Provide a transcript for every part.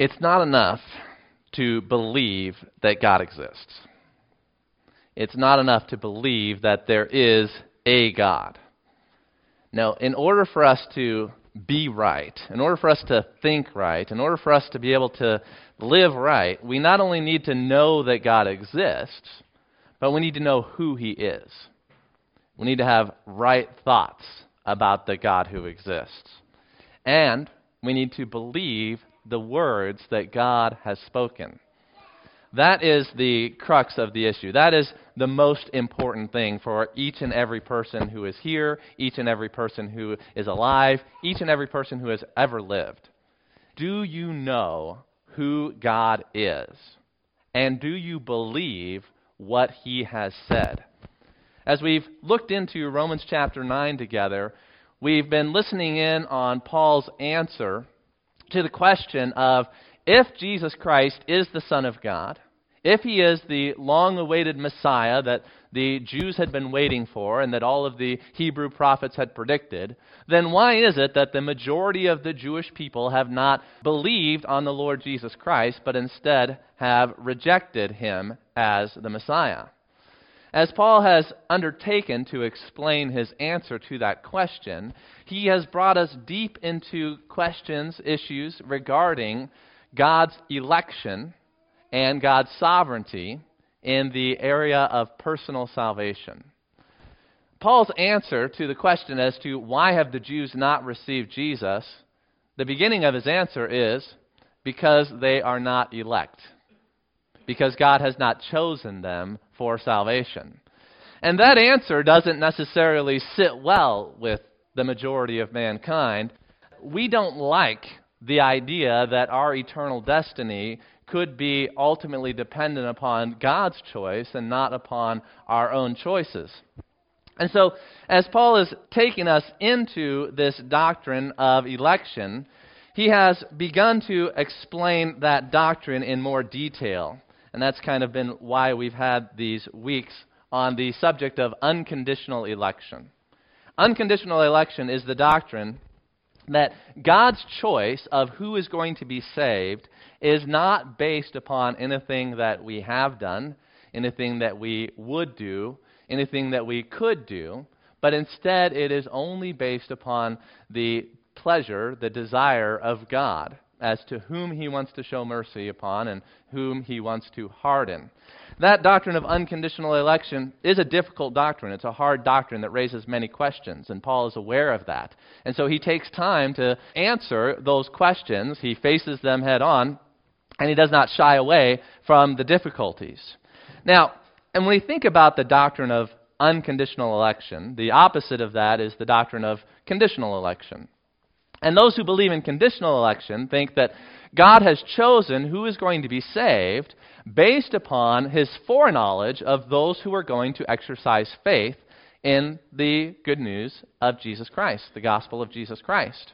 It's not enough to believe that God exists. It's not enough to believe that there is a God. Now, in order for us to be right, in order for us to think right, in order for us to be able to live right, we not only need to know that God exists, but we need to know who He is. We need to have right thoughts about the God who exists. And we need to believe the words that God has spoken. That is the crux of the issue. That is the most important thing for each and every person who is here, each and every person who is alive, each and every person who has ever lived. Do you know who God is? And do you believe what he has said? As we've looked into Romans chapter 9 together, we've been listening in on Paul's answer to the question of if Jesus Christ is the Son of God, if he is the long awaited Messiah that the Jews had been waiting for and that all of the Hebrew prophets had predicted, then why is it that the majority of the Jewish people have not believed on the Lord Jesus Christ, but instead have rejected him as the Messiah? As Paul has undertaken to explain his answer to that question, he has brought us deep into questions, issues regarding God's election and God's sovereignty in the area of personal salvation. Paul's answer to the question as to why have the Jews not received Jesus, the beginning of his answer is because they are not elect. Because God has not chosen them for salvation. And that answer doesn't necessarily sit well with the majority of mankind. We don't like the idea that our eternal destiny could be ultimately dependent upon God's choice and not upon our own choices. And so, as Paul is taking us into this doctrine of election, he has begun to explain that doctrine in more detail. And that's kind of been why we've had these weeks on the subject of unconditional election. Unconditional election is the doctrine that God's choice of who is going to be saved is not based upon anything that we have done, anything that we would do, anything that we could do, but instead it is only based upon the pleasure, the desire of God as to whom he wants to show mercy upon and whom he wants to harden. That doctrine of unconditional election is a difficult doctrine. It's a hard doctrine that raises many questions, and Paul is aware of that. And so he takes time to answer those questions. He faces them head on, and he does not shy away from the difficulties. Now, and when we think about the doctrine of unconditional election, the opposite of that is the doctrine of conditional election. And those who believe in conditional election think that God has chosen who is going to be saved based upon his foreknowledge of those who are going to exercise faith in the good news of Jesus Christ, the gospel of Jesus Christ.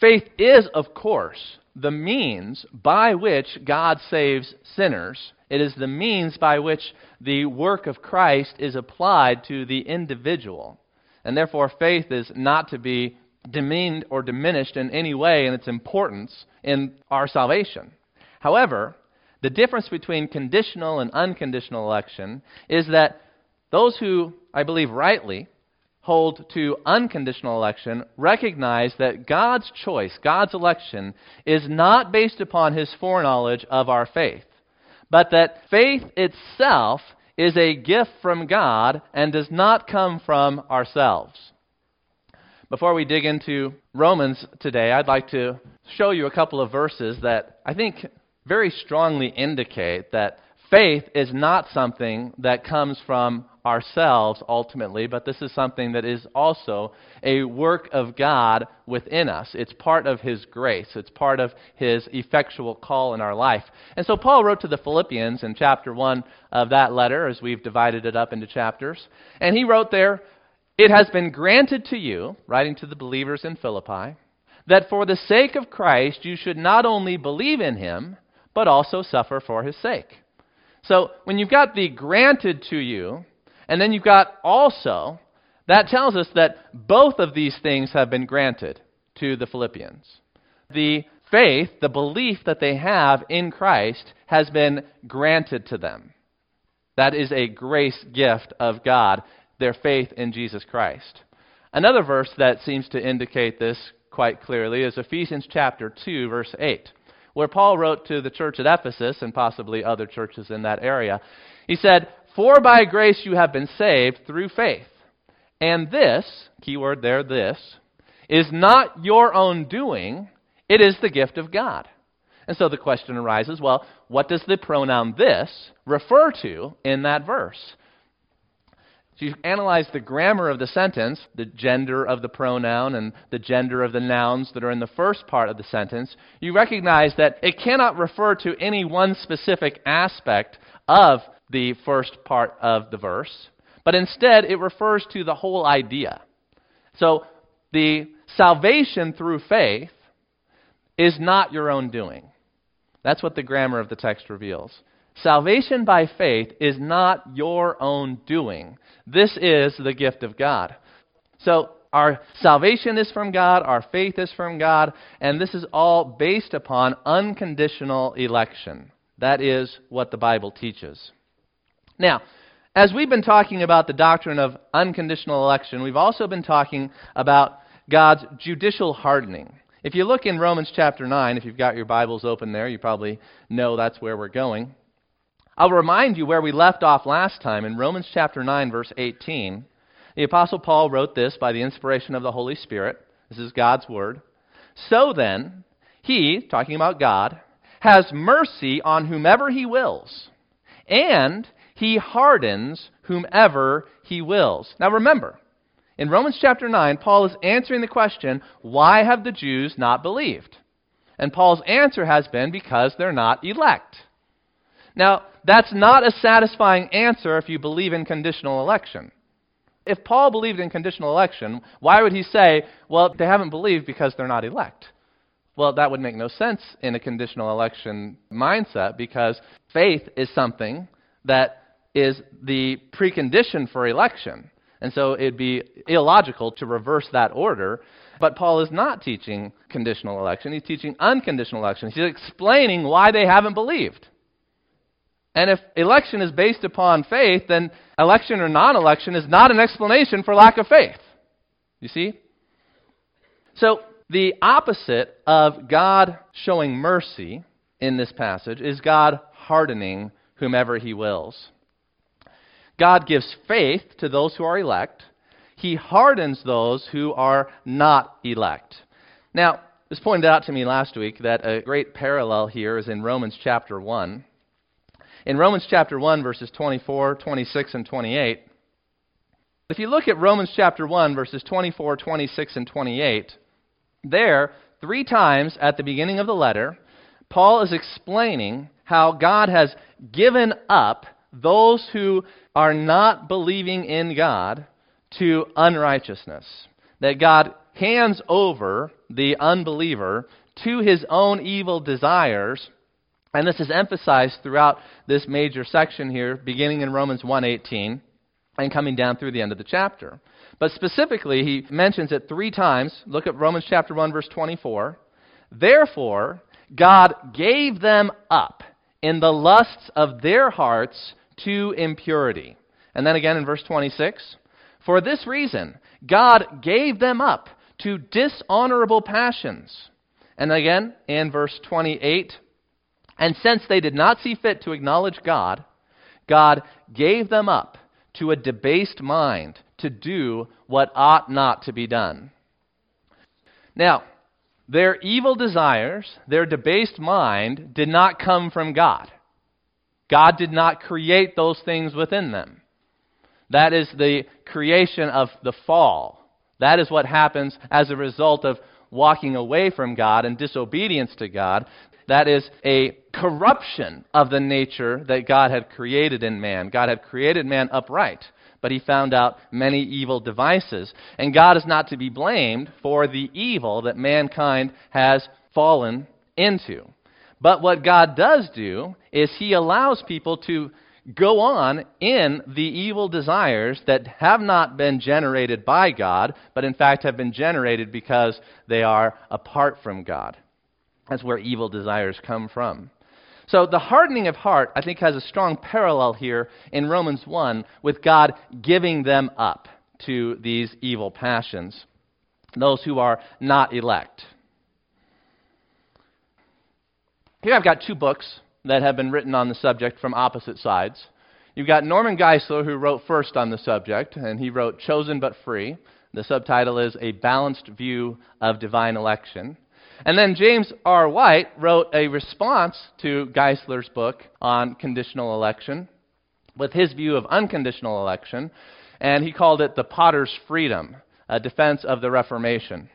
Faith is, of course, the means by which God saves sinners. It is the means by which the work of Christ is applied to the individual. And therefore, faith is not to be demeaned or diminished in any way in its importance in our salvation. However, the difference between conditional and unconditional election is that those who, I believe rightly, hold to unconditional election recognize that God's choice, God's election, is not based upon his foreknowledge of our faith, but that faith itself is a gift from God and does not come from ourselves. Before we dig into Romans today, I'd like to show you a couple of verses that I think very strongly indicate that faith is not something that comes from ourselves ultimately, but this is something that is also a work of God within us. It's part of His grace, it's part of His effectual call in our life. And so Paul wrote to the Philippians in chapter 1 of that letter, as we've divided it up into chapters. And he wrote there, it has been granted to you, writing to the believers in Philippi, that for the sake of Christ you should not only believe in him, but also suffer for his sake. So when you've got the granted to you, and then you've got also, that tells us that both of these things have been granted to the Philippians. The faith, the belief that they have in Christ, has been granted to them. That is a grace gift of God, their faith in Jesus Christ. Another verse that seems to indicate this quite clearly is Ephesians chapter 2 verse 8, where Paul wrote to the church at Ephesus and possibly other churches in that area. He said, "For by grace you have been saved through faith." And this, keyword there, this, is not your own doing, it is the gift of God. And so the question arises well, what does the pronoun this refer to in that verse? So you analyze the grammar of the sentence, the gender of the pronoun and the gender of the nouns that are in the first part of the sentence, you recognize that it cannot refer to any one specific aspect of the first part of the verse, but instead it refers to the whole idea. So the salvation through faith is not your own doing. That's what the grammar of the text reveals. Salvation by faith is not your own doing. This is the gift of God. So, our salvation is from God, our faith is from God, and this is all based upon unconditional election. That is what the Bible teaches. Now, as we've been talking about the doctrine of unconditional election, we've also been talking about God's judicial hardening. If you look in Romans chapter 9, if you've got your Bibles open there, you probably know that's where we're going. I'll remind you where we left off last time in Romans chapter 9, verse 18. The Apostle Paul wrote this by the inspiration of the Holy Spirit. This is God's Word. So then, he, talking about God, has mercy on whomever he wills, and he hardens whomever he wills. Now remember, in Romans chapter 9, Paul is answering the question, why have the Jews not believed? And Paul's answer has been because they're not elect. Now, that's not a satisfying answer if you believe in conditional election. If Paul believed in conditional election, why would he say, well, they haven't believed because they're not elect? Well, that would make no sense in a conditional election mindset because faith is something that is the precondition for election. And so it'd be illogical to reverse that order. But Paul is not teaching conditional election, he's teaching unconditional election. He's explaining why they haven't believed. And if election is based upon faith, then election or non election is not an explanation for lack of faith. You see? So, the opposite of God showing mercy in this passage is God hardening whomever he wills. God gives faith to those who are elect, he hardens those who are not elect. Now, it was pointed out to me last week that a great parallel here is in Romans chapter 1. In Romans chapter 1, verses 24, 26, and 28, if you look at Romans chapter 1, verses 24, 26, and 28, there, three times at the beginning of the letter, Paul is explaining how God has given up those who are not believing in God to unrighteousness. That God hands over the unbeliever to his own evil desires and this is emphasized throughout this major section here, beginning in Romans 1:18 and coming down through the end of the chapter. But specifically, he mentions it three times. Look at Romans chapter 1 verse 24. Therefore, God gave them up in the lusts of their hearts to impurity. And then again in verse 26, for this reason, God gave them up to dishonorable passions. And again in verse 28, and since they did not see fit to acknowledge God, God gave them up to a debased mind to do what ought not to be done. Now, their evil desires, their debased mind, did not come from God. God did not create those things within them. That is the creation of the fall. That is what happens as a result of walking away from God and disobedience to God. That is a corruption of the nature that God had created in man. God had created man upright, but he found out many evil devices. And God is not to be blamed for the evil that mankind has fallen into. But what God does do is he allows people to go on in the evil desires that have not been generated by God, but in fact have been generated because they are apart from God. That's where evil desires come from. So the hardening of heart, I think, has a strong parallel here in Romans 1 with God giving them up to these evil passions, those who are not elect. Here I've got two books that have been written on the subject from opposite sides. You've got Norman Geisler, who wrote first on the subject, and he wrote Chosen but Free. The subtitle is A Balanced View of Divine Election. And then James R. White wrote a response to Geisler's book on conditional election with his view of unconditional election, and he called it The Potter's Freedom, a defense of the Reformation.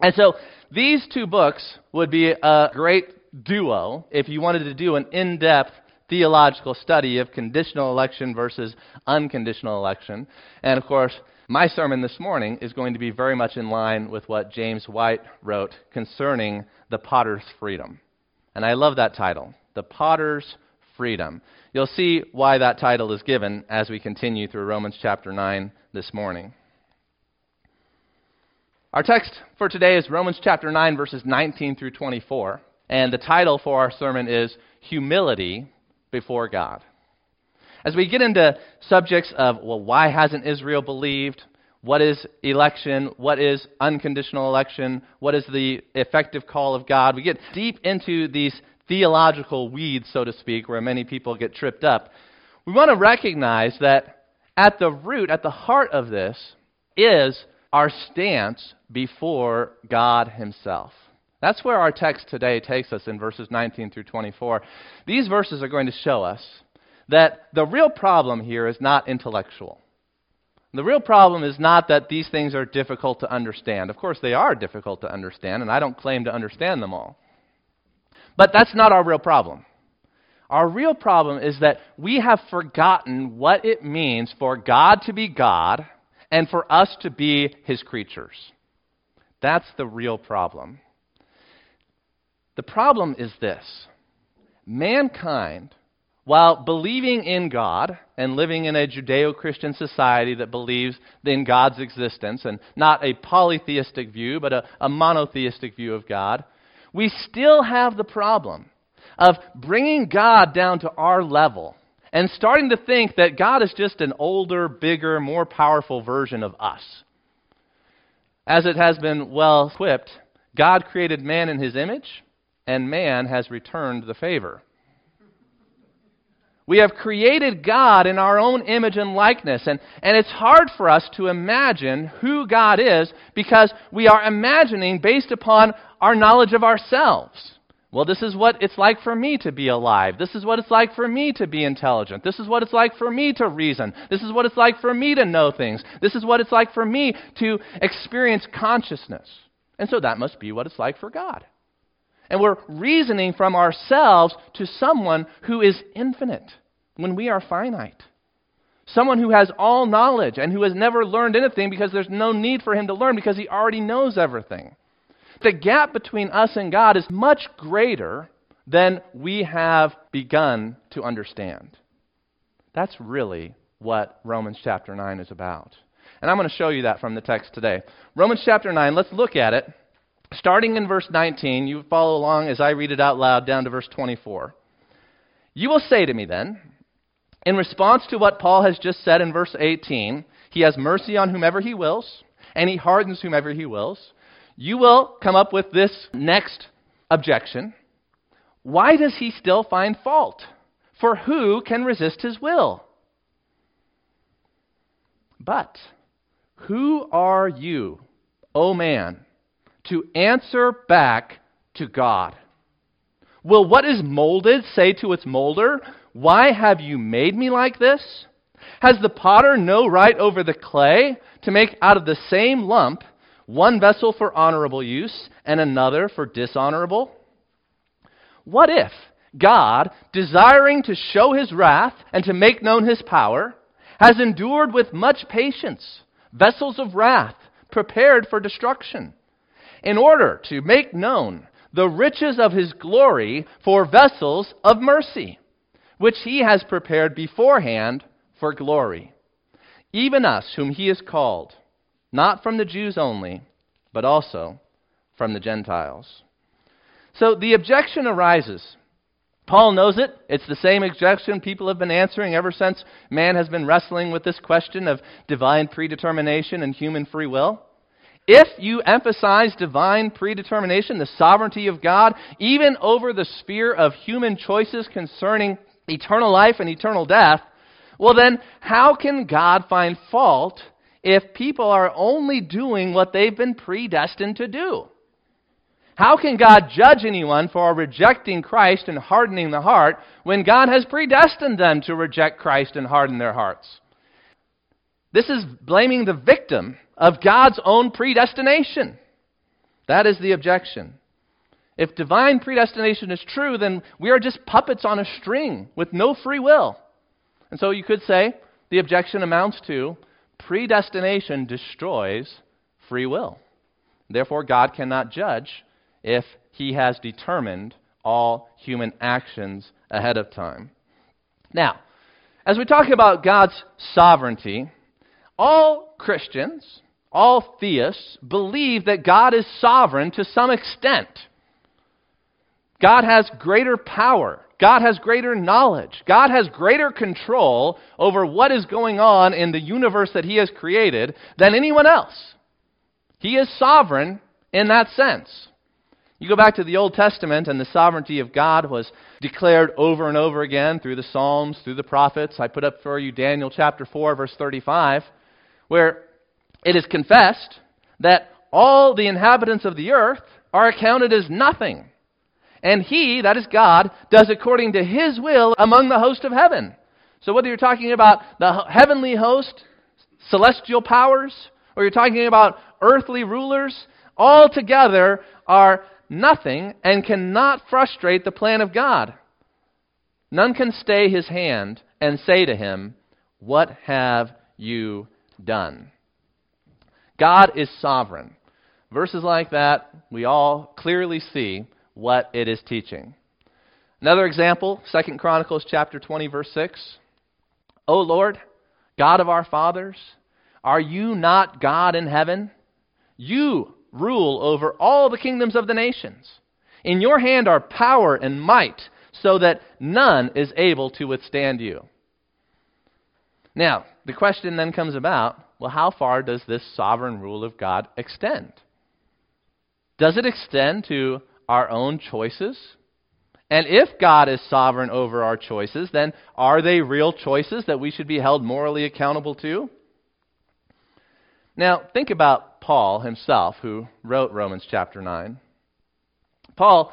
And so these two books would be a great duo if you wanted to do an in depth theological study of conditional election versus unconditional election. And of course, my sermon this morning is going to be very much in line with what James White wrote concerning the potter's freedom. And I love that title, The Potter's Freedom. You'll see why that title is given as we continue through Romans chapter 9 this morning. Our text for today is Romans chapter 9, verses 19 through 24. And the title for our sermon is Humility Before God. As we get into subjects of, well, why hasn't Israel believed? What is election? What is unconditional election? What is the effective call of God? We get deep into these theological weeds, so to speak, where many people get tripped up. We want to recognize that at the root, at the heart of this, is our stance before God Himself. That's where our text today takes us in verses 19 through 24. These verses are going to show us that the real problem here is not intellectual. The real problem is not that these things are difficult to understand. Of course, they are difficult to understand, and I don't claim to understand them all. But that's not our real problem. Our real problem is that we have forgotten what it means for God to be God and for us to be his creatures. That's the real problem. The problem is this mankind while believing in God and living in a Judeo Christian society that believes in God's existence, and not a polytheistic view, but a, a, monotheistic view of God, we still have the problem of bringing God down to our level and starting to think that God is just an older, bigger, more powerful version of us. As it has been well equipped, God created man in his image, and man has returned the favor. We have created God in our own image and likeness. And, and it's hard for us to imagine who God is because we are imagining based upon our knowledge of ourselves. Well, this is what it's like for me to be alive. This is what it's like for me to be intelligent. This is what it's like for me to reason. This is what it's like for me to know things. This is what it's like for me to experience consciousness. And so that must be what it's like for God. And we're reasoning from ourselves to someone who is infinite when we are finite. Someone who has all knowledge and who has never learned anything because there's no need for him to learn because he already knows everything. The gap between us and God is much greater than we have begun to understand. That's really what Romans chapter 9 is about. And I'm going to show you that from the text today. Romans chapter 9, let's look at it. Starting in verse 19, you follow along as I read it out loud down to verse 24. You will say to me then, in response to what Paul has just said in verse 18, he has mercy on whomever he wills, and he hardens whomever he wills. You will come up with this next objection. Why does he still find fault? For who can resist his will? But who are you, O man, to answer back to God? Will what is molded say to its molder, Why have you made me like this? Has the potter no right over the clay to make out of the same lump one vessel for honorable use and another for dishonorable? What if God, desiring to show his wrath and to make known his power, has endured with much patience vessels of wrath prepared for destruction, in order to make known the riches of his glory for vessels of mercy, which he has prepared beforehand for glory. Even us, whom he has called, not from the Jews only, but also from the Gentiles. So the objection arises. Paul knows it. It's the same objection people have been answering ever since man has been wrestling with this question of divine predetermination and human free will. If you emphasize divine predetermination, the sovereignty of God, even over the sphere of human choices concerning eternal life and eternal death, well, then, how can God find fault if people are only doing what they've been predestined to do? How can God judge anyone for rejecting Christ and hardening the heart when God has predestined them to reject Christ and harden their hearts? This is blaming the victim of God's own predestination. That is the objection. If divine predestination is true, then we are just puppets on a string with no free will. And so you could say the objection amounts to predestination destroys free will. Therefore, God cannot judge if he has determined all human actions ahead of time. Now, as we talk about God's sovereignty, all Christians, all theists, believe that God is sovereign to some extent. God has greater power. God has greater knowledge. God has greater control over what is going on in the universe that He has created than anyone else. He is sovereign in that sense. You go back to the Old Testament, and the sovereignty of God was declared over and over again through the Psalms, through the prophets. I put up for you Daniel chapter 4, verse 35, where it is confessed that all the inhabitants of the earth are accounted as nothing. And he, that is God, does according to his will among the host of heaven. So whether you're talking about the heavenly host, celestial powers, or you're talking about earthly rulers, all together are nothing and cannot frustrate the plan of God. None can stay his hand and say to him, What have you done? God is sovereign. Verses like that, we all clearly see what it is teaching. Another example, 2 Chronicles chapter 20 verse 6. O Lord, God of our fathers, are you not God in heaven? You rule over all the kingdoms of the nations. In your hand are power and might, so that none is able to withstand you. Now, the question then comes about well, how far does this sovereign rule of God extend? Does it extend to our own choices? And if God is sovereign over our choices, then are they real choices that we should be held morally accountable to? Now, think about Paul himself, who wrote Romans chapter 9. Paul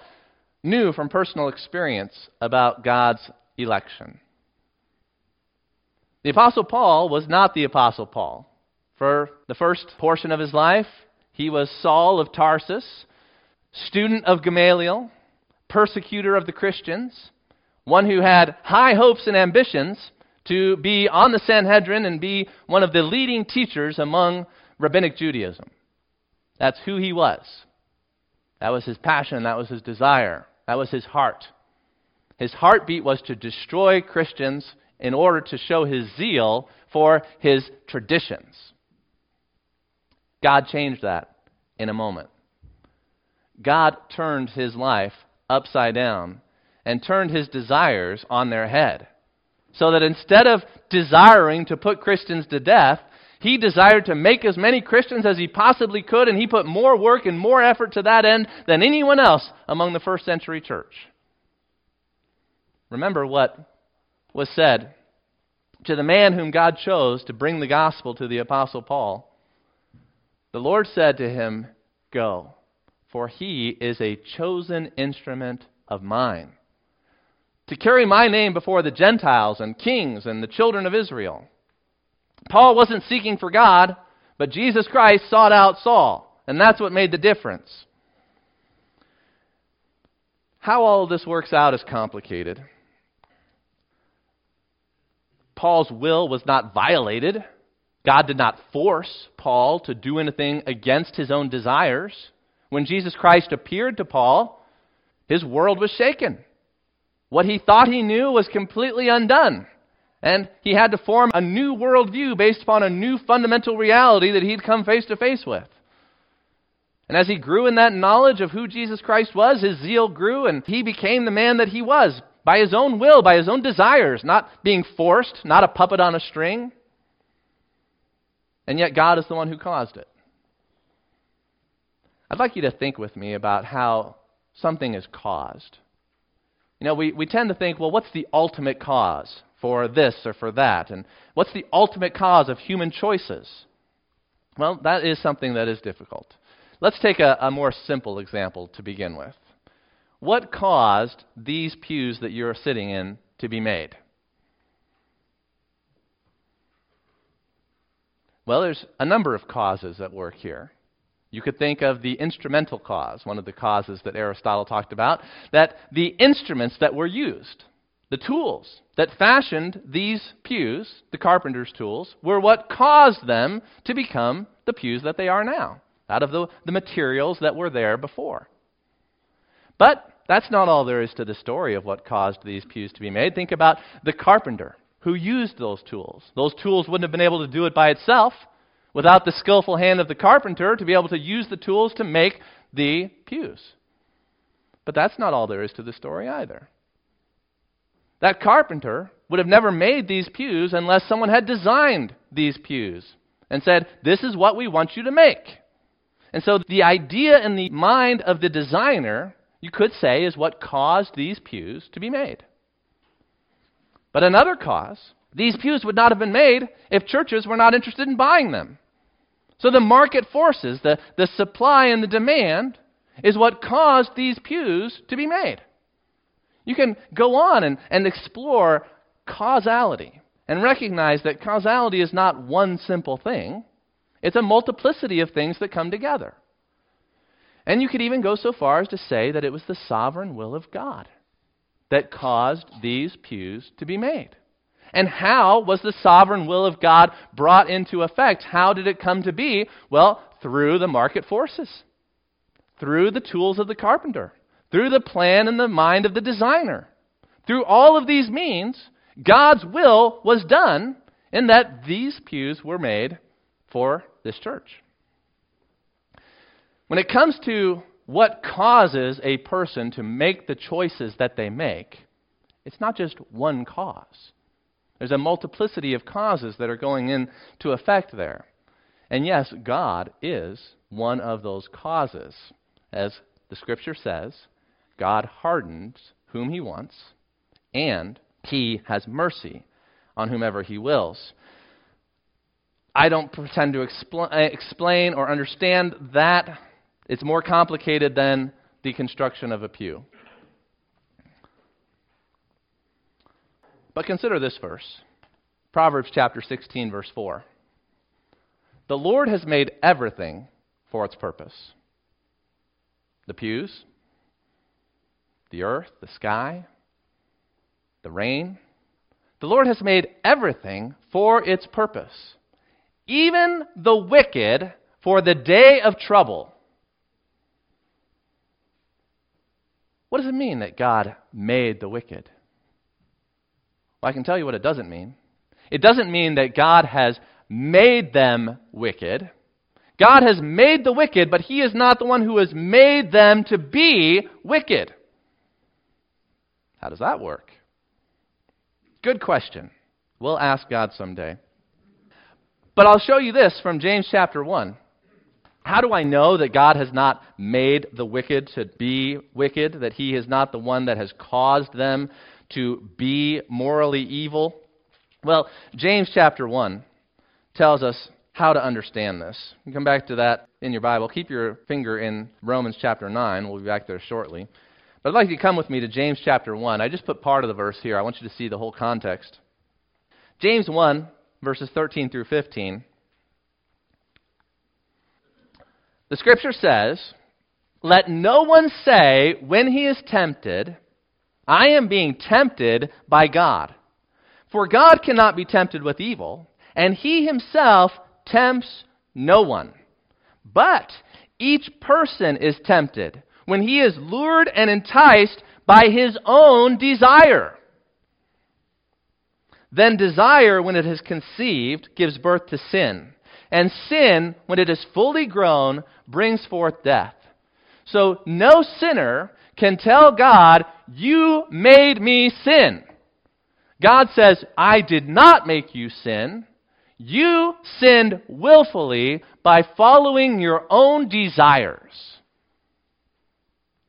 knew from personal experience about God's election. The Apostle Paul was not the Apostle Paul. For the first portion of his life, he was Saul of Tarsus, student of Gamaliel, persecutor of the Christians, one who had high hopes and ambitions to be on the Sanhedrin and be one of the leading teachers among rabbinic Judaism. That's who he was. That was his passion, that was his desire, that was his heart. His heartbeat was to destroy Christians in order to show his zeal for his traditions. God changed that in a moment. God turned his life upside down and turned his desires on their head. So that instead of desiring to put Christians to death, he desired to make as many Christians as he possibly could, and he put more work and more effort to that end than anyone else among the first century church. Remember what was said to the man whom God chose to bring the gospel to the Apostle Paul. The Lord said to him, Go for he is a chosen instrument of mine, to carry my name before the Gentiles and kings and the children of Israel. Paul wasn't seeking for God, but Jesus Christ sought out Saul, and that's what made the difference. How all of this works out is complicated. Paul's will was not violated. God did not force Paul to do anything against his own desires. When Jesus Christ appeared to Paul, his world was shaken. What he thought he knew was completely undone. And he had to form a new worldview based upon a new fundamental reality that he'd come face to face with. And as he grew in that knowledge of who Jesus Christ was, his zeal grew, and he became the man that he was by his own will, by his own desires, not being forced, not a puppet on a string. And yet, God is the one who caused it. I'd like you to think with me about how something is caused. You know, we, we tend to think, well, what's the ultimate cause for this or for that? And what's the ultimate cause of human choices? Well, that is something that is difficult. Let's take a, a more simple example to begin with. What caused these pews that you're sitting in to be made? Well, there's a number of causes at work here. You could think of the instrumental cause, one of the causes that Aristotle talked about, that the instruments that were used, the tools that fashioned these pews, the carpenter's tools, were what caused them to become the pews that they are now, out of the, the materials that were there before. But that's not all there is to the story of what caused these pews to be made. Think about the carpenter who used those tools. Those tools wouldn't have been able to do it by itself without the skillful hand of the carpenter to be able to use the tools to make the pews. But that's not all there is to the story either. That carpenter would have never made these pews unless someone had designed these pews and said, This is what we want you to make. And so the idea in the mind of the designer, you could say, is what caused these pews to be made. But another cause, these pews would not have been made if churches were not interested in buying them. So the market forces, the, the supply and the demand, is what caused these pews to be made. You can go on and, and explore causality and recognize that causality is not one simple thing, it's a multiplicity of things that come together. And you could even go so far as to say that it was the sovereign will of God that caused these pews to be made. And how was the sovereign will of God brought into effect? How did it come to be? Well, through the market forces, through the tools of the carpenter, through the plan and the mind of the designer. Through all of these means, God's will was done in that these pews were made for this church. When it comes to what causes a person to make the choices that they make, it's not just one cause. There's a multiplicity of causes that are going into effect there. And yes, God is one of those causes. As the scripture says, God hardens whom he wants, and he has mercy on whomever he wills. I don't pretend to expl- explain or understand that. It's more complicated than the construction of a pew. But consider this verse Proverbs chapter 16, verse 4. The Lord has made everything for its purpose the pews, the earth, the sky, the rain. The Lord has made everything for its purpose, even the wicked for the day of trouble. What does it mean that God made the wicked? Well, I can tell you what it doesn't mean. It doesn't mean that God has made them wicked. God has made the wicked, but He is not the one who has made them to be wicked. How does that work? Good question. We'll ask God someday. But I'll show you this from James chapter 1. How do I know that God has not made the wicked to be wicked, that He is not the one that has caused them to be morally evil? Well, James chapter 1 tells us how to understand this. You come back to that in your Bible. Keep your finger in Romans chapter 9. We'll be back there shortly. But I'd like you to come with me to James chapter 1. I just put part of the verse here. I want you to see the whole context. James 1, verses 13 through 15. The scripture says, Let no one say when he is tempted, I am being tempted by God. For God cannot be tempted with evil, and he himself tempts no one. But each person is tempted when he is lured and enticed by his own desire. Then desire, when it has conceived, gives birth to sin. And sin, when it is fully grown, brings forth death. So no sinner can tell God, You made me sin. God says, I did not make you sin. You sinned willfully by following your own desires.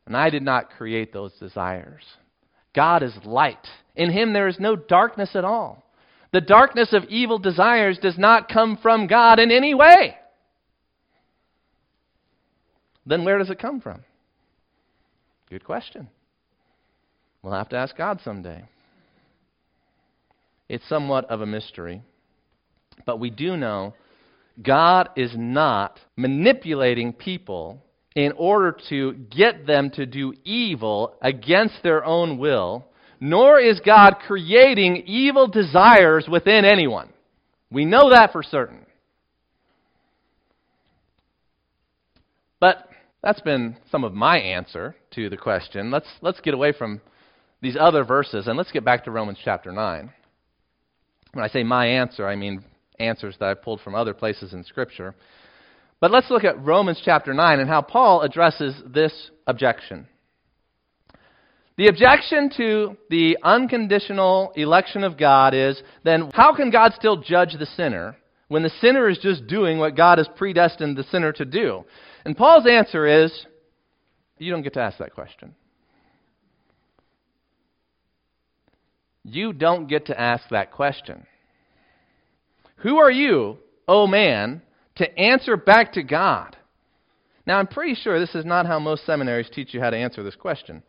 And I did not create those desires. God is light. In him there is no darkness at all. The darkness of evil desires does not come from God in any way. Then where does it come from? Good question. We'll have to ask God someday. It's somewhat of a mystery. But we do know God is not manipulating people in order to get them to do evil against their own will, nor is God creating evil desires within anyone. We know that for certain. But that's been some of my answer to the question. Let's, let's get away from these other verses and let's get back to Romans chapter 9. When I say my answer, I mean answers that I pulled from other places in Scripture. But let's look at Romans chapter 9 and how Paul addresses this objection. The objection to the unconditional election of God is then how can God still judge the sinner when the sinner is just doing what God has predestined the sinner to do? And Paul's answer is you don't get to ask that question. You don't get to ask that question. Who are you, O oh man, to answer back to God? Now, I'm pretty sure this is not how most seminaries teach you how to answer this question.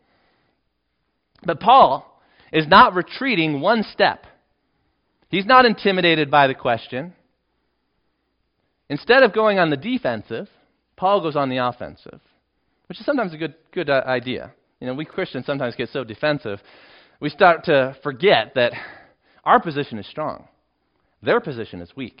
But Paul is not retreating one step. He's not intimidated by the question. Instead of going on the defensive, Paul goes on the offensive, which is sometimes a good, good uh, idea. You know, we Christians sometimes get so defensive, we start to forget that our position is strong, their position is weak.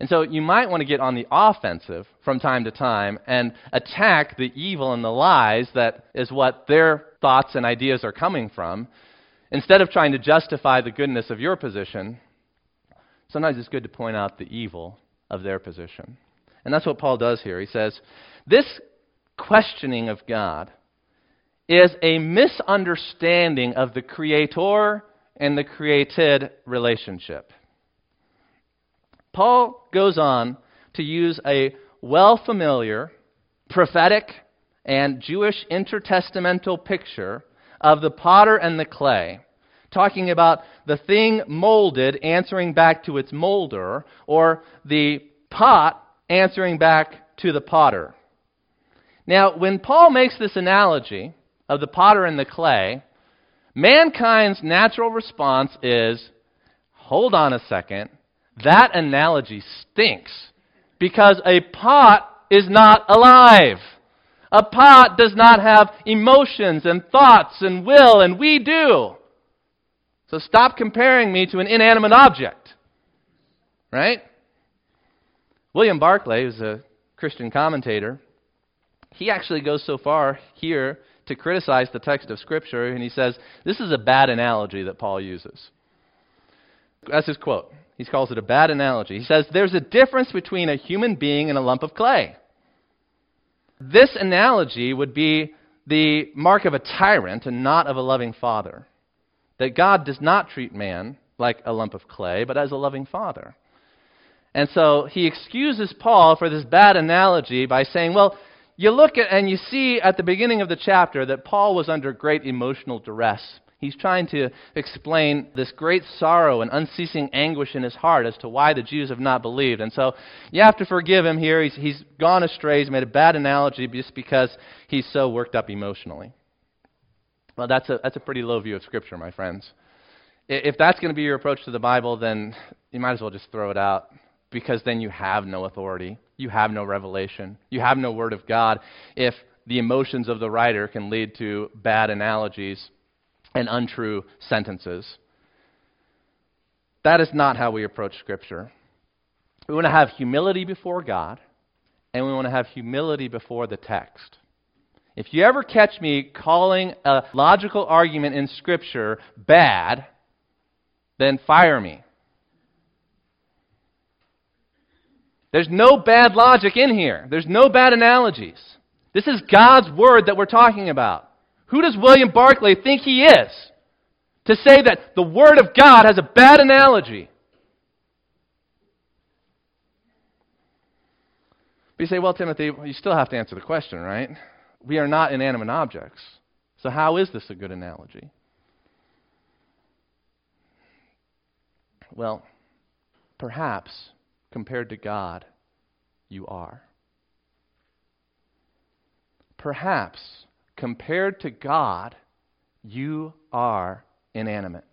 And so you might want to get on the offensive from time to time and attack the evil and the lies that is what their thoughts and ideas are coming from. Instead of trying to justify the goodness of your position, sometimes it's good to point out the evil of their position. And that's what Paul does here. He says, This questioning of God is a misunderstanding of the creator and the created relationship. Paul goes on to use a well familiar prophetic and Jewish intertestamental picture of the potter and the clay, talking about the thing molded answering back to its molder, or the pot answering back to the potter. Now, when Paul makes this analogy of the potter and the clay, mankind's natural response is hold on a second. That analogy stinks because a pot is not alive. A pot does not have emotions and thoughts and will, and we do. So stop comparing me to an inanimate object. Right? William Barclay, who's a Christian commentator, he actually goes so far here to criticize the text of Scripture, and he says this is a bad analogy that Paul uses. That's his quote. He calls it a bad analogy. He says, There's a difference between a human being and a lump of clay. This analogy would be the mark of a tyrant and not of a loving father. That God does not treat man like a lump of clay, but as a loving father. And so he excuses Paul for this bad analogy by saying, Well, you look at and you see at the beginning of the chapter that Paul was under great emotional duress He's trying to explain this great sorrow and unceasing anguish in his heart as to why the Jews have not believed. And so you have to forgive him here. He's, he's gone astray. He's made a bad analogy just because he's so worked up emotionally. Well, that's a, that's a pretty low view of Scripture, my friends. If that's going to be your approach to the Bible, then you might as well just throw it out because then you have no authority. You have no revelation. You have no Word of God. If the emotions of the writer can lead to bad analogies and untrue sentences. That is not how we approach Scripture. We want to have humility before God, and we want to have humility before the text. If you ever catch me calling a logical argument in Scripture bad, then fire me. There's no bad logic in here. There's no bad analogies. This is God's word that we're talking about. Who does William Barclay think he is to say that the word of God has a bad analogy? But you say, well, Timothy, you still have to answer the question, right? We are not inanimate objects. So, how is this a good analogy? Well, perhaps compared to God, you are. Perhaps compared to God, you are inanimate.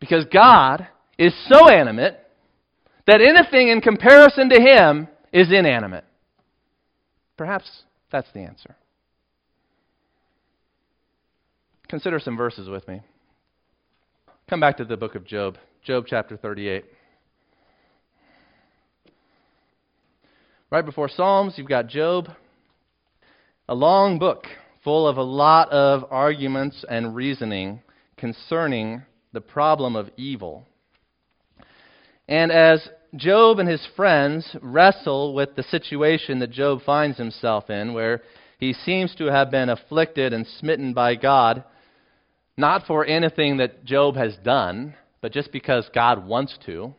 Because God is so animate that anything in comparison to Him is inanimate. Perhaps that's the answer. Consider some verses with me. Come back to the book of Job, Job chapter 38. Right before Psalms, you've got Job, a long book full of a lot of arguments and reasoning concerning the problem of evil. And as Job and his friends wrestle with the situation that Job finds himself in, where he seems to have been afflicted and smitten by God, not for anything that Job has done, but just because God wants to.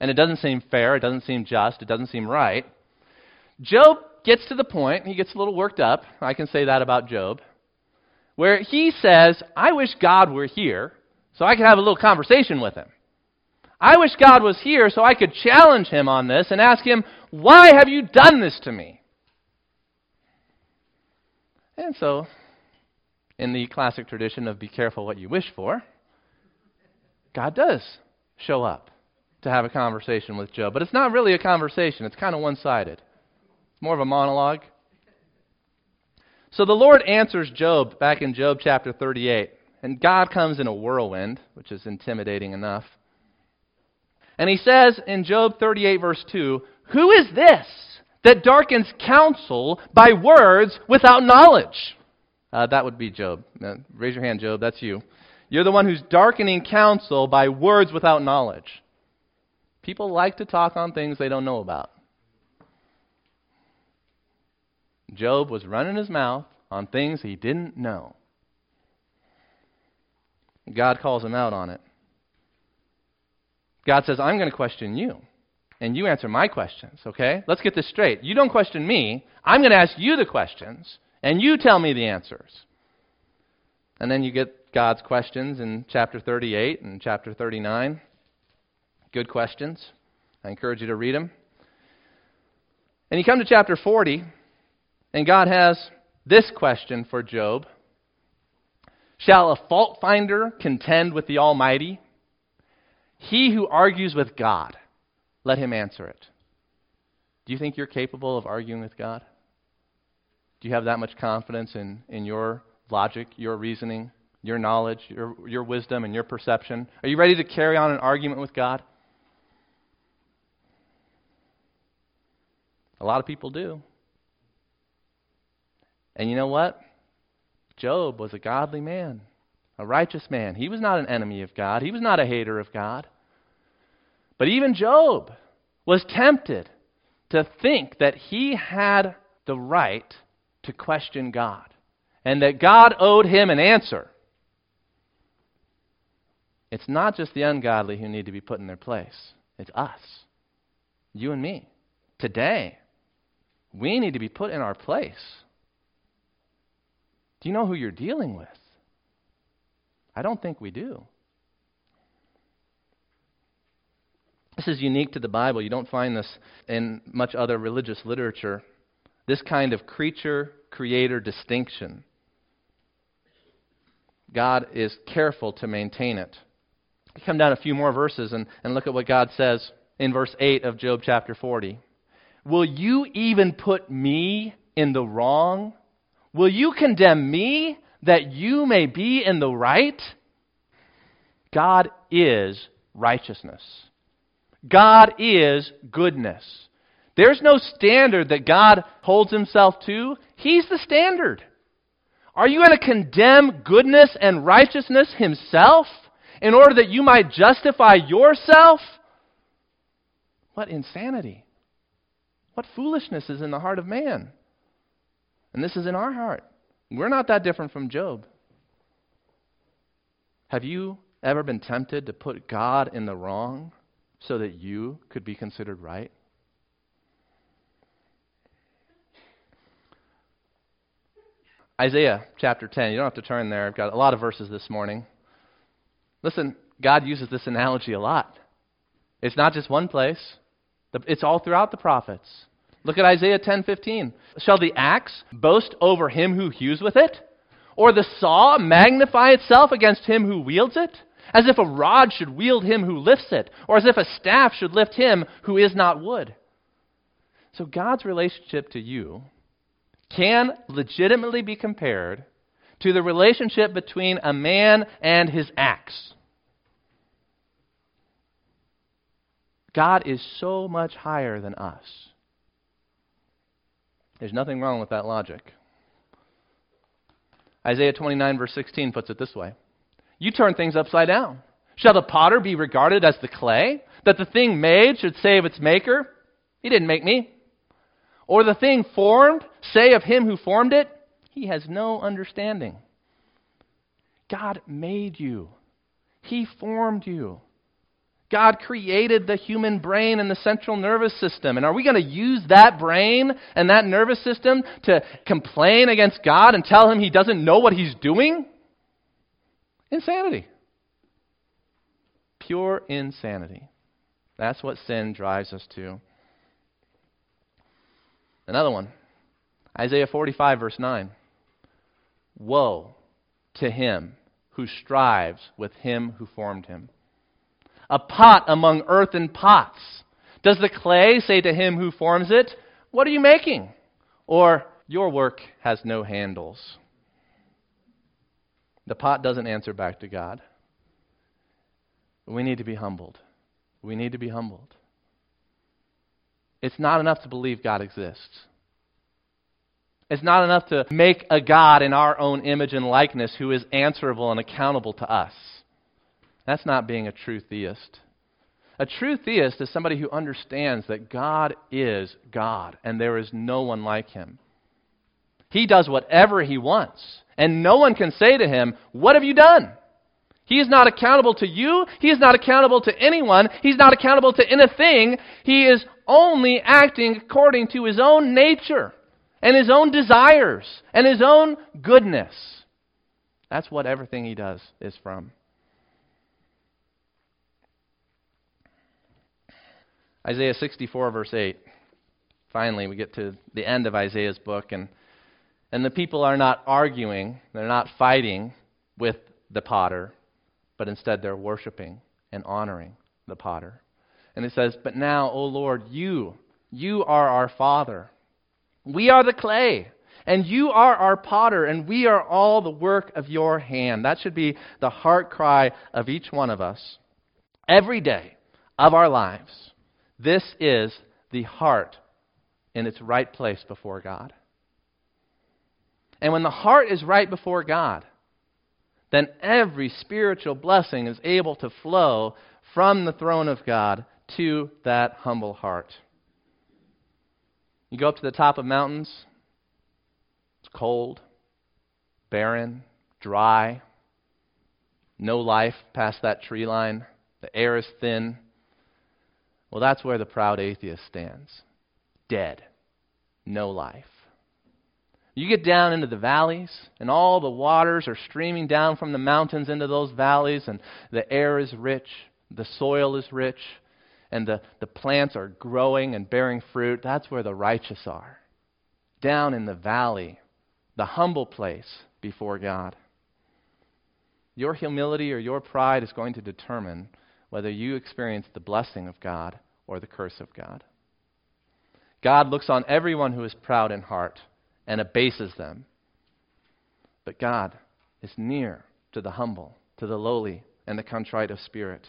And it doesn't seem fair, it doesn't seem just, it doesn't seem right. Job gets to the point, he gets a little worked up, I can say that about Job, where he says, I wish God were here so I could have a little conversation with him. I wish God was here so I could challenge him on this and ask him, Why have you done this to me? And so in the classic tradition of be careful what you wish for, God does show up to have a conversation with Job. But it's not really a conversation, it's kind of one sided. It's more of a monologue. So the Lord answers Job back in Job chapter 38. And God comes in a whirlwind, which is intimidating enough. And he says in Job 38, verse 2, Who is this that darkens counsel by words without knowledge? Uh, that would be Job. Uh, raise your hand, Job. That's you. You're the one who's darkening counsel by words without knowledge. People like to talk on things they don't know about. Job was running his mouth on things he didn't know. God calls him out on it. God says, I'm going to question you, and you answer my questions, okay? Let's get this straight. You don't question me. I'm going to ask you the questions, and you tell me the answers. And then you get God's questions in chapter 38 and chapter 39. Good questions. I encourage you to read them. And you come to chapter 40, and God has this question for Job Shall a fault finder contend with the Almighty? He who argues with God, let him answer it. Do you think you're capable of arguing with God? Do you have that much confidence in, in your logic, your reasoning, your knowledge, your, your wisdom, and your perception? Are you ready to carry on an argument with God? A lot of people do. And you know what? Job was a godly man, a righteous man. He was not an enemy of God, he was not a hater of God. But even Job was tempted to think that he had the right to question God and that God owed him an answer. It's not just the ungodly who need to be put in their place, it's us, you and me. Today, we need to be put in our place. Do you know who you're dealing with? I don't think we do. This is unique to the Bible. You don't find this in much other religious literature. This kind of creature creator distinction. God is careful to maintain it. We come down a few more verses and, and look at what God says in verse 8 of Job chapter 40. Will you even put me in the wrong? Will you condemn me that you may be in the right? God is righteousness. God is goodness. There's no standard that God holds himself to. He's the standard. Are you going to condemn goodness and righteousness himself in order that you might justify yourself? What insanity! What foolishness is in the heart of man? And this is in our heart. We're not that different from Job. Have you ever been tempted to put God in the wrong so that you could be considered right? Isaiah chapter 10. You don't have to turn there. I've got a lot of verses this morning. Listen, God uses this analogy a lot. It's not just one place, it's all throughout the prophets. Look at Isaiah 10:15. Shall the axe boast over him who hews with it? Or the saw magnify itself against him who wields it? As if a rod should wield him who lifts it, or as if a staff should lift him who is not wood. So God's relationship to you can legitimately be compared to the relationship between a man and his axe. God is so much higher than us. There's nothing wrong with that logic. Isaiah 29, verse 16, puts it this way You turn things upside down. Shall the potter be regarded as the clay, that the thing made should say of its maker, He didn't make me? Or the thing formed say of him who formed it, He has no understanding. God made you, He formed you. God created the human brain and the central nervous system. And are we going to use that brain and that nervous system to complain against God and tell him he doesn't know what he's doing? Insanity. Pure insanity. That's what sin drives us to. Another one Isaiah 45, verse 9. Woe to him who strives with him who formed him a pot among earthen pots. Does the clay say to him who forms it, What are you making? Or, Your work has no handles. The pot doesn't answer back to God. We need to be humbled. We need to be humbled. It's not enough to believe God exists. It's not enough to make a God in our own image and likeness who is answerable and accountable to us. That's not being a true theist. A true theist is somebody who understands that God is God and there is no one like him. He does whatever he wants, and no one can say to him, What have you done? He is not accountable to you. He is not accountable to anyone. He's not accountable to anything. He is only acting according to his own nature and his own desires and his own goodness. That's what everything he does is from. Isaiah 64, verse 8. Finally, we get to the end of Isaiah's book, and, and the people are not arguing, they're not fighting with the potter, but instead they're worshiping and honoring the potter. And it says, But now, O Lord, you, you are our Father. We are the clay, and you are our potter, and we are all the work of your hand. That should be the heart cry of each one of us every day of our lives. This is the heart in its right place before God. And when the heart is right before God, then every spiritual blessing is able to flow from the throne of God to that humble heart. You go up to the top of mountains, it's cold, barren, dry, no life past that tree line, the air is thin. Well, that's where the proud atheist stands dead, no life. You get down into the valleys, and all the waters are streaming down from the mountains into those valleys, and the air is rich, the soil is rich, and the, the plants are growing and bearing fruit. That's where the righteous are. Down in the valley, the humble place before God. Your humility or your pride is going to determine whether you experience the blessing of God or the curse of God. God looks on everyone who is proud in heart and abases them. But God is near to the humble, to the lowly, and the contrite of spirit.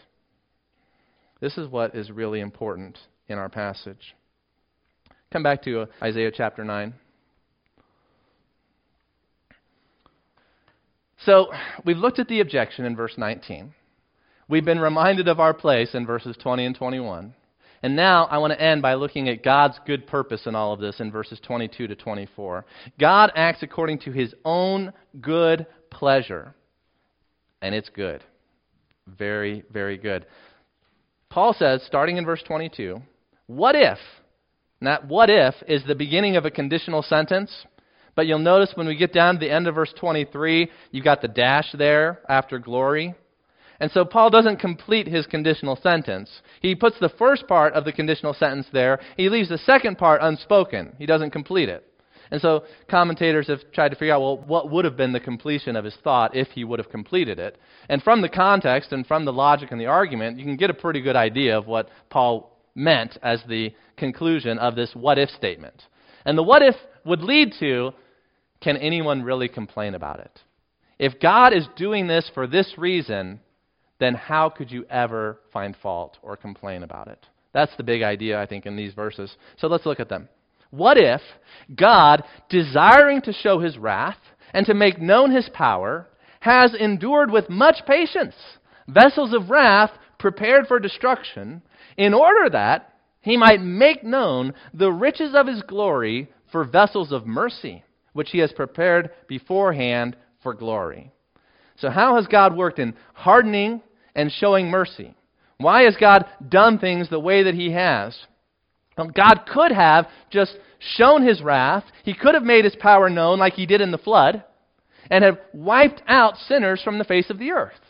This is what is really important in our passage. Come back to Isaiah chapter 9. So, we've looked at the objection in verse 19. We've been reminded of our place in verses 20 and 21. And now I want to end by looking at God's good purpose in all of this in verses 22 to 24. God acts according to his own good pleasure. And it's good. Very, very good. Paul says, starting in verse 22, what if? That what if is the beginning of a conditional sentence. But you'll notice when we get down to the end of verse 23, you've got the dash there after glory. And so Paul doesn't complete his conditional sentence. He puts the first part of the conditional sentence there. He leaves the second part unspoken. He doesn't complete it. And so commentators have tried to figure out, well, what would have been the completion of his thought if he would have completed it? And from the context and from the logic and the argument, you can get a pretty good idea of what Paul meant as the conclusion of this what if statement. And the what if would lead to can anyone really complain about it? If God is doing this for this reason, then how could you ever find fault or complain about it? That's the big idea, I think, in these verses. So let's look at them. What if God, desiring to show his wrath and to make known his power, has endured with much patience vessels of wrath prepared for destruction, in order that he might make known the riches of his glory for vessels of mercy, which he has prepared beforehand for glory? So, how has God worked in hardening and showing mercy. Why has God done things the way that He has? Well, God could have just shown His wrath. He could have made His power known like He did in the flood and have wiped out sinners from the face of the earth.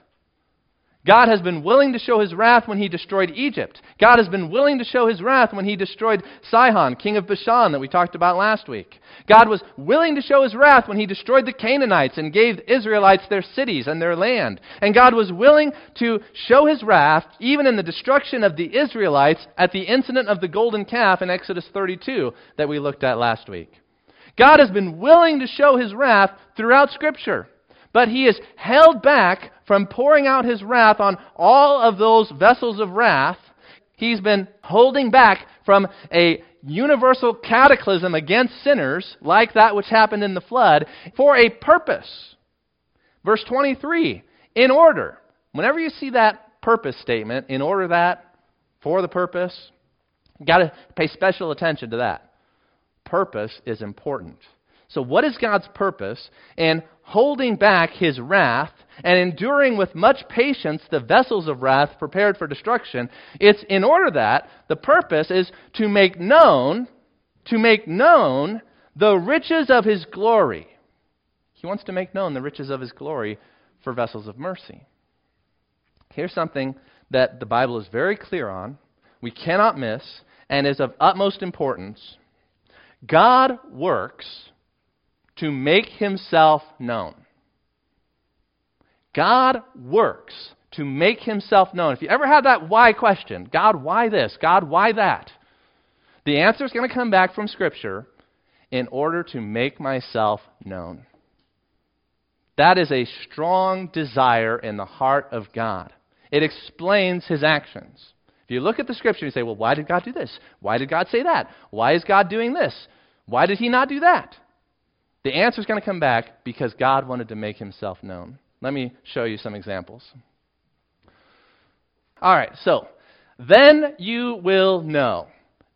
God has been willing to show his wrath when he destroyed Egypt. God has been willing to show his wrath when he destroyed Sihon, king of Bashan, that we talked about last week. God was willing to show his wrath when he destroyed the Canaanites and gave the Israelites their cities and their land. And God was willing to show his wrath even in the destruction of the Israelites at the incident of the golden calf in Exodus 32 that we looked at last week. God has been willing to show his wrath throughout Scripture. But he is held back from pouring out his wrath on all of those vessels of wrath. He's been holding back from a universal cataclysm against sinners, like that which happened in the flood, for a purpose. Verse 23 in order. Whenever you see that purpose statement, in order that, for the purpose, you've got to pay special attention to that. Purpose is important. So, what is God's purpose in holding back his wrath and enduring with much patience the vessels of wrath prepared for destruction? It's in order that the purpose is to make known, to make known the riches of his glory. He wants to make known the riches of his glory for vessels of mercy. Here's something that the Bible is very clear on, we cannot miss, and is of utmost importance. God works to make himself known. God works to make himself known. If you ever had that why question, God, why this? God, why that? The answer is going to come back from Scripture in order to make myself known. That is a strong desire in the heart of God. It explains his actions. If you look at the Scripture and say, well, why did God do this? Why did God say that? Why is God doing this? Why did he not do that? The answer is going to come back because God wanted to make himself known. Let me show you some examples. All right, so, then you will know.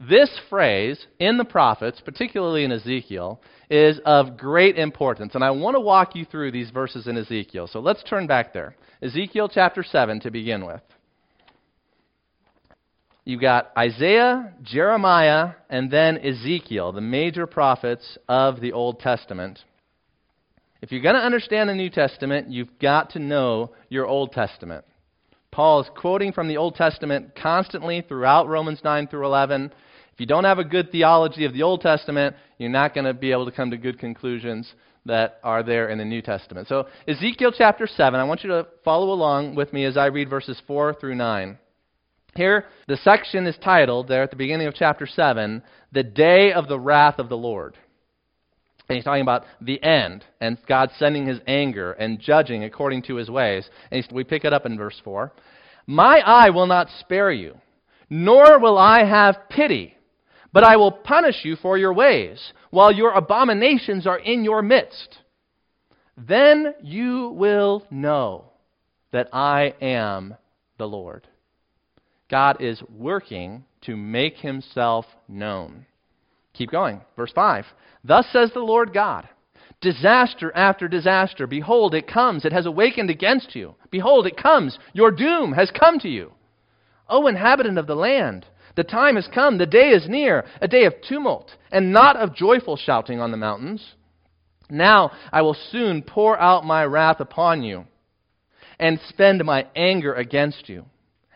This phrase in the prophets, particularly in Ezekiel, is of great importance. And I want to walk you through these verses in Ezekiel. So let's turn back there. Ezekiel chapter 7 to begin with. You've got Isaiah, Jeremiah, and then Ezekiel, the major prophets of the Old Testament. If you're going to understand the New Testament, you've got to know your Old Testament. Paul is quoting from the Old Testament constantly throughout Romans 9 through 11. If you don't have a good theology of the Old Testament, you're not going to be able to come to good conclusions that are there in the New Testament. So, Ezekiel chapter 7, I want you to follow along with me as I read verses 4 through 9. Here, the section is titled, there at the beginning of chapter 7, The Day of the Wrath of the Lord. And he's talking about the end and God sending his anger and judging according to his ways. And we pick it up in verse 4. My eye will not spare you, nor will I have pity, but I will punish you for your ways, while your abominations are in your midst. Then you will know that I am the Lord. God is working to make himself known. Keep going. Verse 5. Thus says the Lord God Disaster after disaster. Behold, it comes. It has awakened against you. Behold, it comes. Your doom has come to you. O inhabitant of the land, the time has come. The day is near, a day of tumult, and not of joyful shouting on the mountains. Now I will soon pour out my wrath upon you and spend my anger against you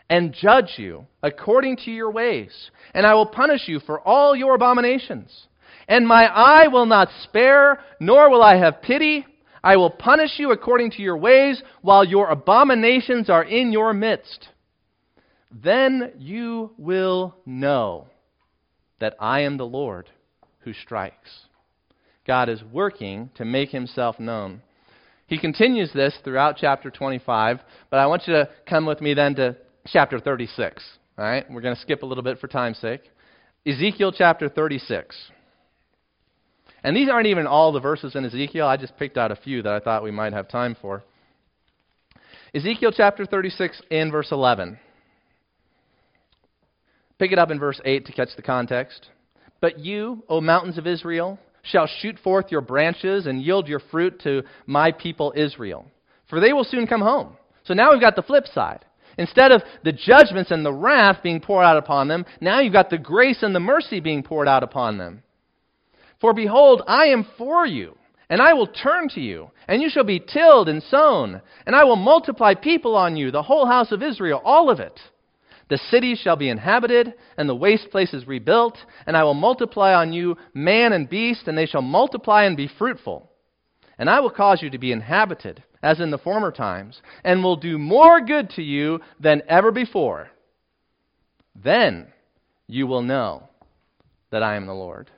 and judge you according to your ways, and I will punish you for all your abominations. And my eye will not spare, nor will I have pity. I will punish you according to your ways, while your abominations are in your midst. Then you will know that I am the Lord who strikes. God is working to make himself known. He continues this throughout chapter 25, but I want you to come with me then to chapter 36. All right? We're going to skip a little bit for time's sake. Ezekiel chapter 36. And these aren't even all the verses in Ezekiel. I just picked out a few that I thought we might have time for. Ezekiel chapter 36 in verse 11. Pick it up in verse 8 to catch the context. But you, O mountains of Israel, shall shoot forth your branches and yield your fruit to my people Israel, for they will soon come home. So now we've got the flip side. Instead of the judgments and the wrath being poured out upon them, now you've got the grace and the mercy being poured out upon them. For behold, I am for you, and I will turn to you, and you shall be tilled and sown, and I will multiply people on you, the whole house of Israel, all of it. The cities shall be inhabited, and the waste places rebuilt, and I will multiply on you man and beast, and they shall multiply and be fruitful. And I will cause you to be inhabited, as in the former times, and will do more good to you than ever before. Then you will know that I am the Lord.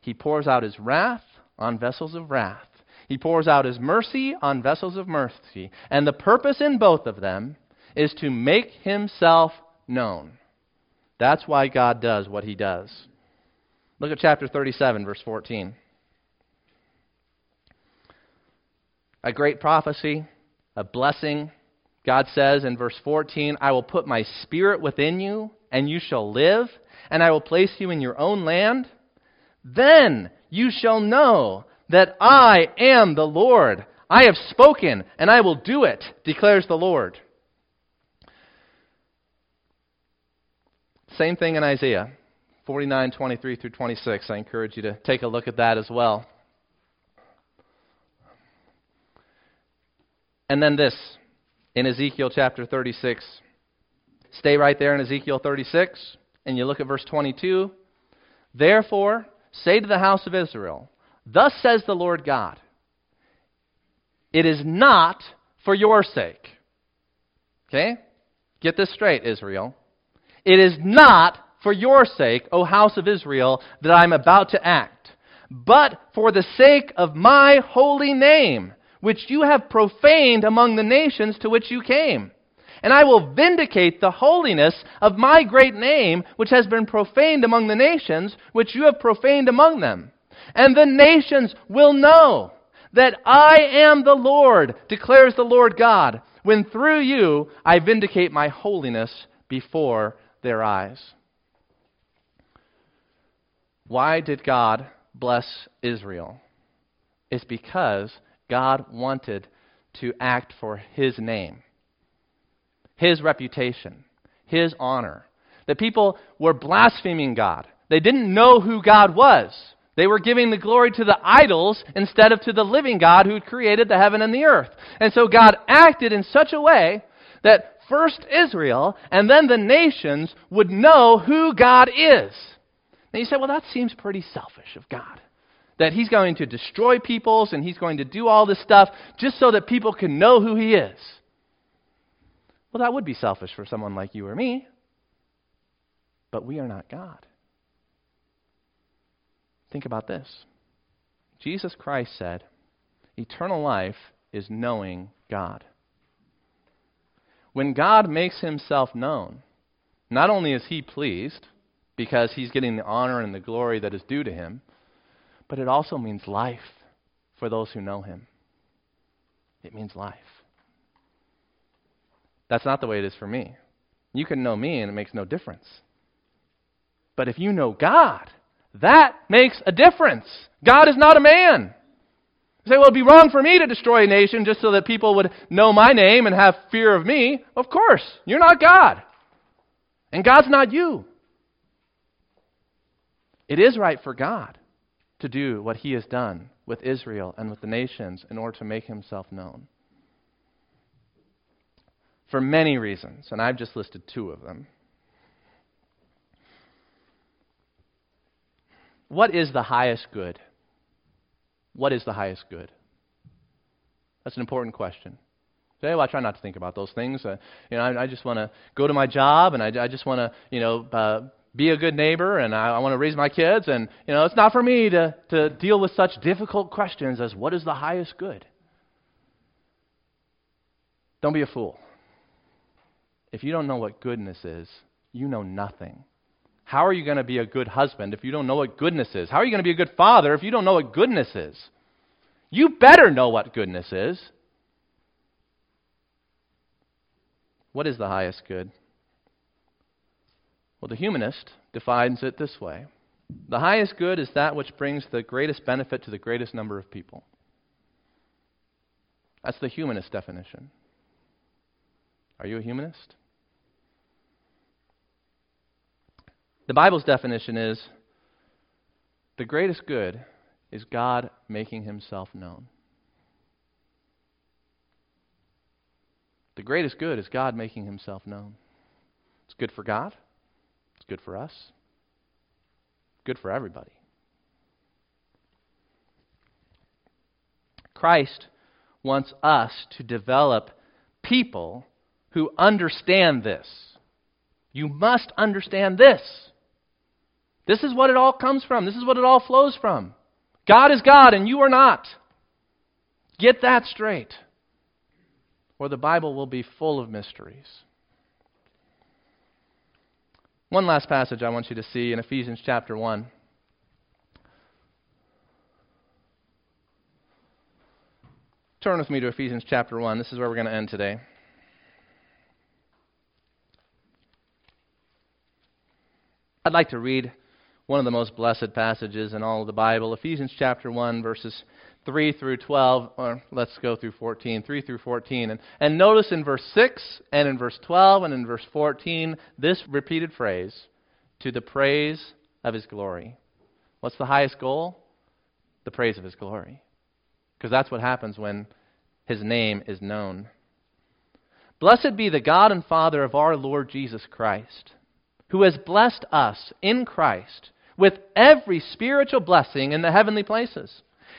He pours out his wrath on vessels of wrath. He pours out his mercy on vessels of mercy. And the purpose in both of them is to make himself known. That's why God does what he does. Look at chapter 37, verse 14. A great prophecy, a blessing. God says in verse 14, I will put my spirit within you, and you shall live, and I will place you in your own land. Then you shall know that I am the Lord. I have spoken, and I will do it, declares the Lord. Same thing in Isaiah 49, 23 through 26. I encourage you to take a look at that as well. And then this in Ezekiel chapter 36. Stay right there in Ezekiel 36, and you look at verse 22. Therefore, say to the house of Israel, Thus says the Lord God, It is not for your sake. Okay? Get this straight, Israel. It is not for your sake, O house of Israel, that I am about to act, but for the sake of my holy name, which you have profaned among the nations to which you came. And I will vindicate the holiness of my great name, which has been profaned among the nations, which you have profaned among them. And the nations will know that I am the Lord, declares the Lord God, when through you I vindicate my holiness before their eyes. Why did God bless Israel? It's because God wanted to act for His name, His reputation, His honor. The people were blaspheming God. They didn't know who God was. They were giving the glory to the idols instead of to the living God who created the heaven and the earth. And so God acted in such a way that first Israel and then the nations would know who God is. And you say, well, that seems pretty selfish of God. That he's going to destroy peoples and he's going to do all this stuff just so that people can know who he is. Well, that would be selfish for someone like you or me. But we are not God. Think about this Jesus Christ said, Eternal life is knowing God. When God makes himself known, not only is he pleased because he's getting the honor and the glory that is due to him, but it also means life for those who know him. It means life. That's not the way it is for me. You can know me and it makes no difference. But if you know God, that makes a difference. God is not a man. You say, well, it'd be wrong for me to destroy a nation just so that people would know my name and have fear of me. Of course, you're not God. And God's not you. It is right for God to do what he has done with Israel and with the nations in order to make himself known. For many reasons, and I've just listed two of them. What is the highest good? What is the highest good? That's an important question. Say, well, I try not to think about those things. Uh, you know, I, I just want to go to my job, and I, I just want to, you know, uh, be a good neighbor, and I, I want to raise my kids. And you know, it's not for me to to deal with such difficult questions as what is the highest good. Don't be a fool. If you don't know what goodness is, you know nothing. How are you going to be a good husband if you don't know what goodness is? How are you going to be a good father if you don't know what goodness is? You better know what goodness is. What is the highest good? Well, the humanist defines it this way The highest good is that which brings the greatest benefit to the greatest number of people. That's the humanist definition. Are you a humanist? The Bible's definition is the greatest good is God making himself known. The greatest good is God making himself known. It's good for God, good for us, good for everybody. Christ wants us to develop people who understand this. You must understand this. This is what it all comes from. This is what it all flows from. God is God and you are not. Get that straight, or the Bible will be full of mysteries. One last passage I want you to see in Ephesians chapter 1. Turn with me to Ephesians chapter 1. This is where we're going to end today. I'd like to read one of the most blessed passages in all of the Bible, Ephesians chapter 1, verses 3 through 12, or let's go through 14, 3 through 14. And, and notice in verse 6 and in verse 12 and in verse 14 this repeated phrase, to the praise of his glory. What's the highest goal? The praise of his glory. Because that's what happens when his name is known. Blessed be the God and Father of our Lord Jesus Christ, who has blessed us in Christ with every spiritual blessing in the heavenly places,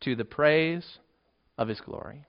to the praise of his glory.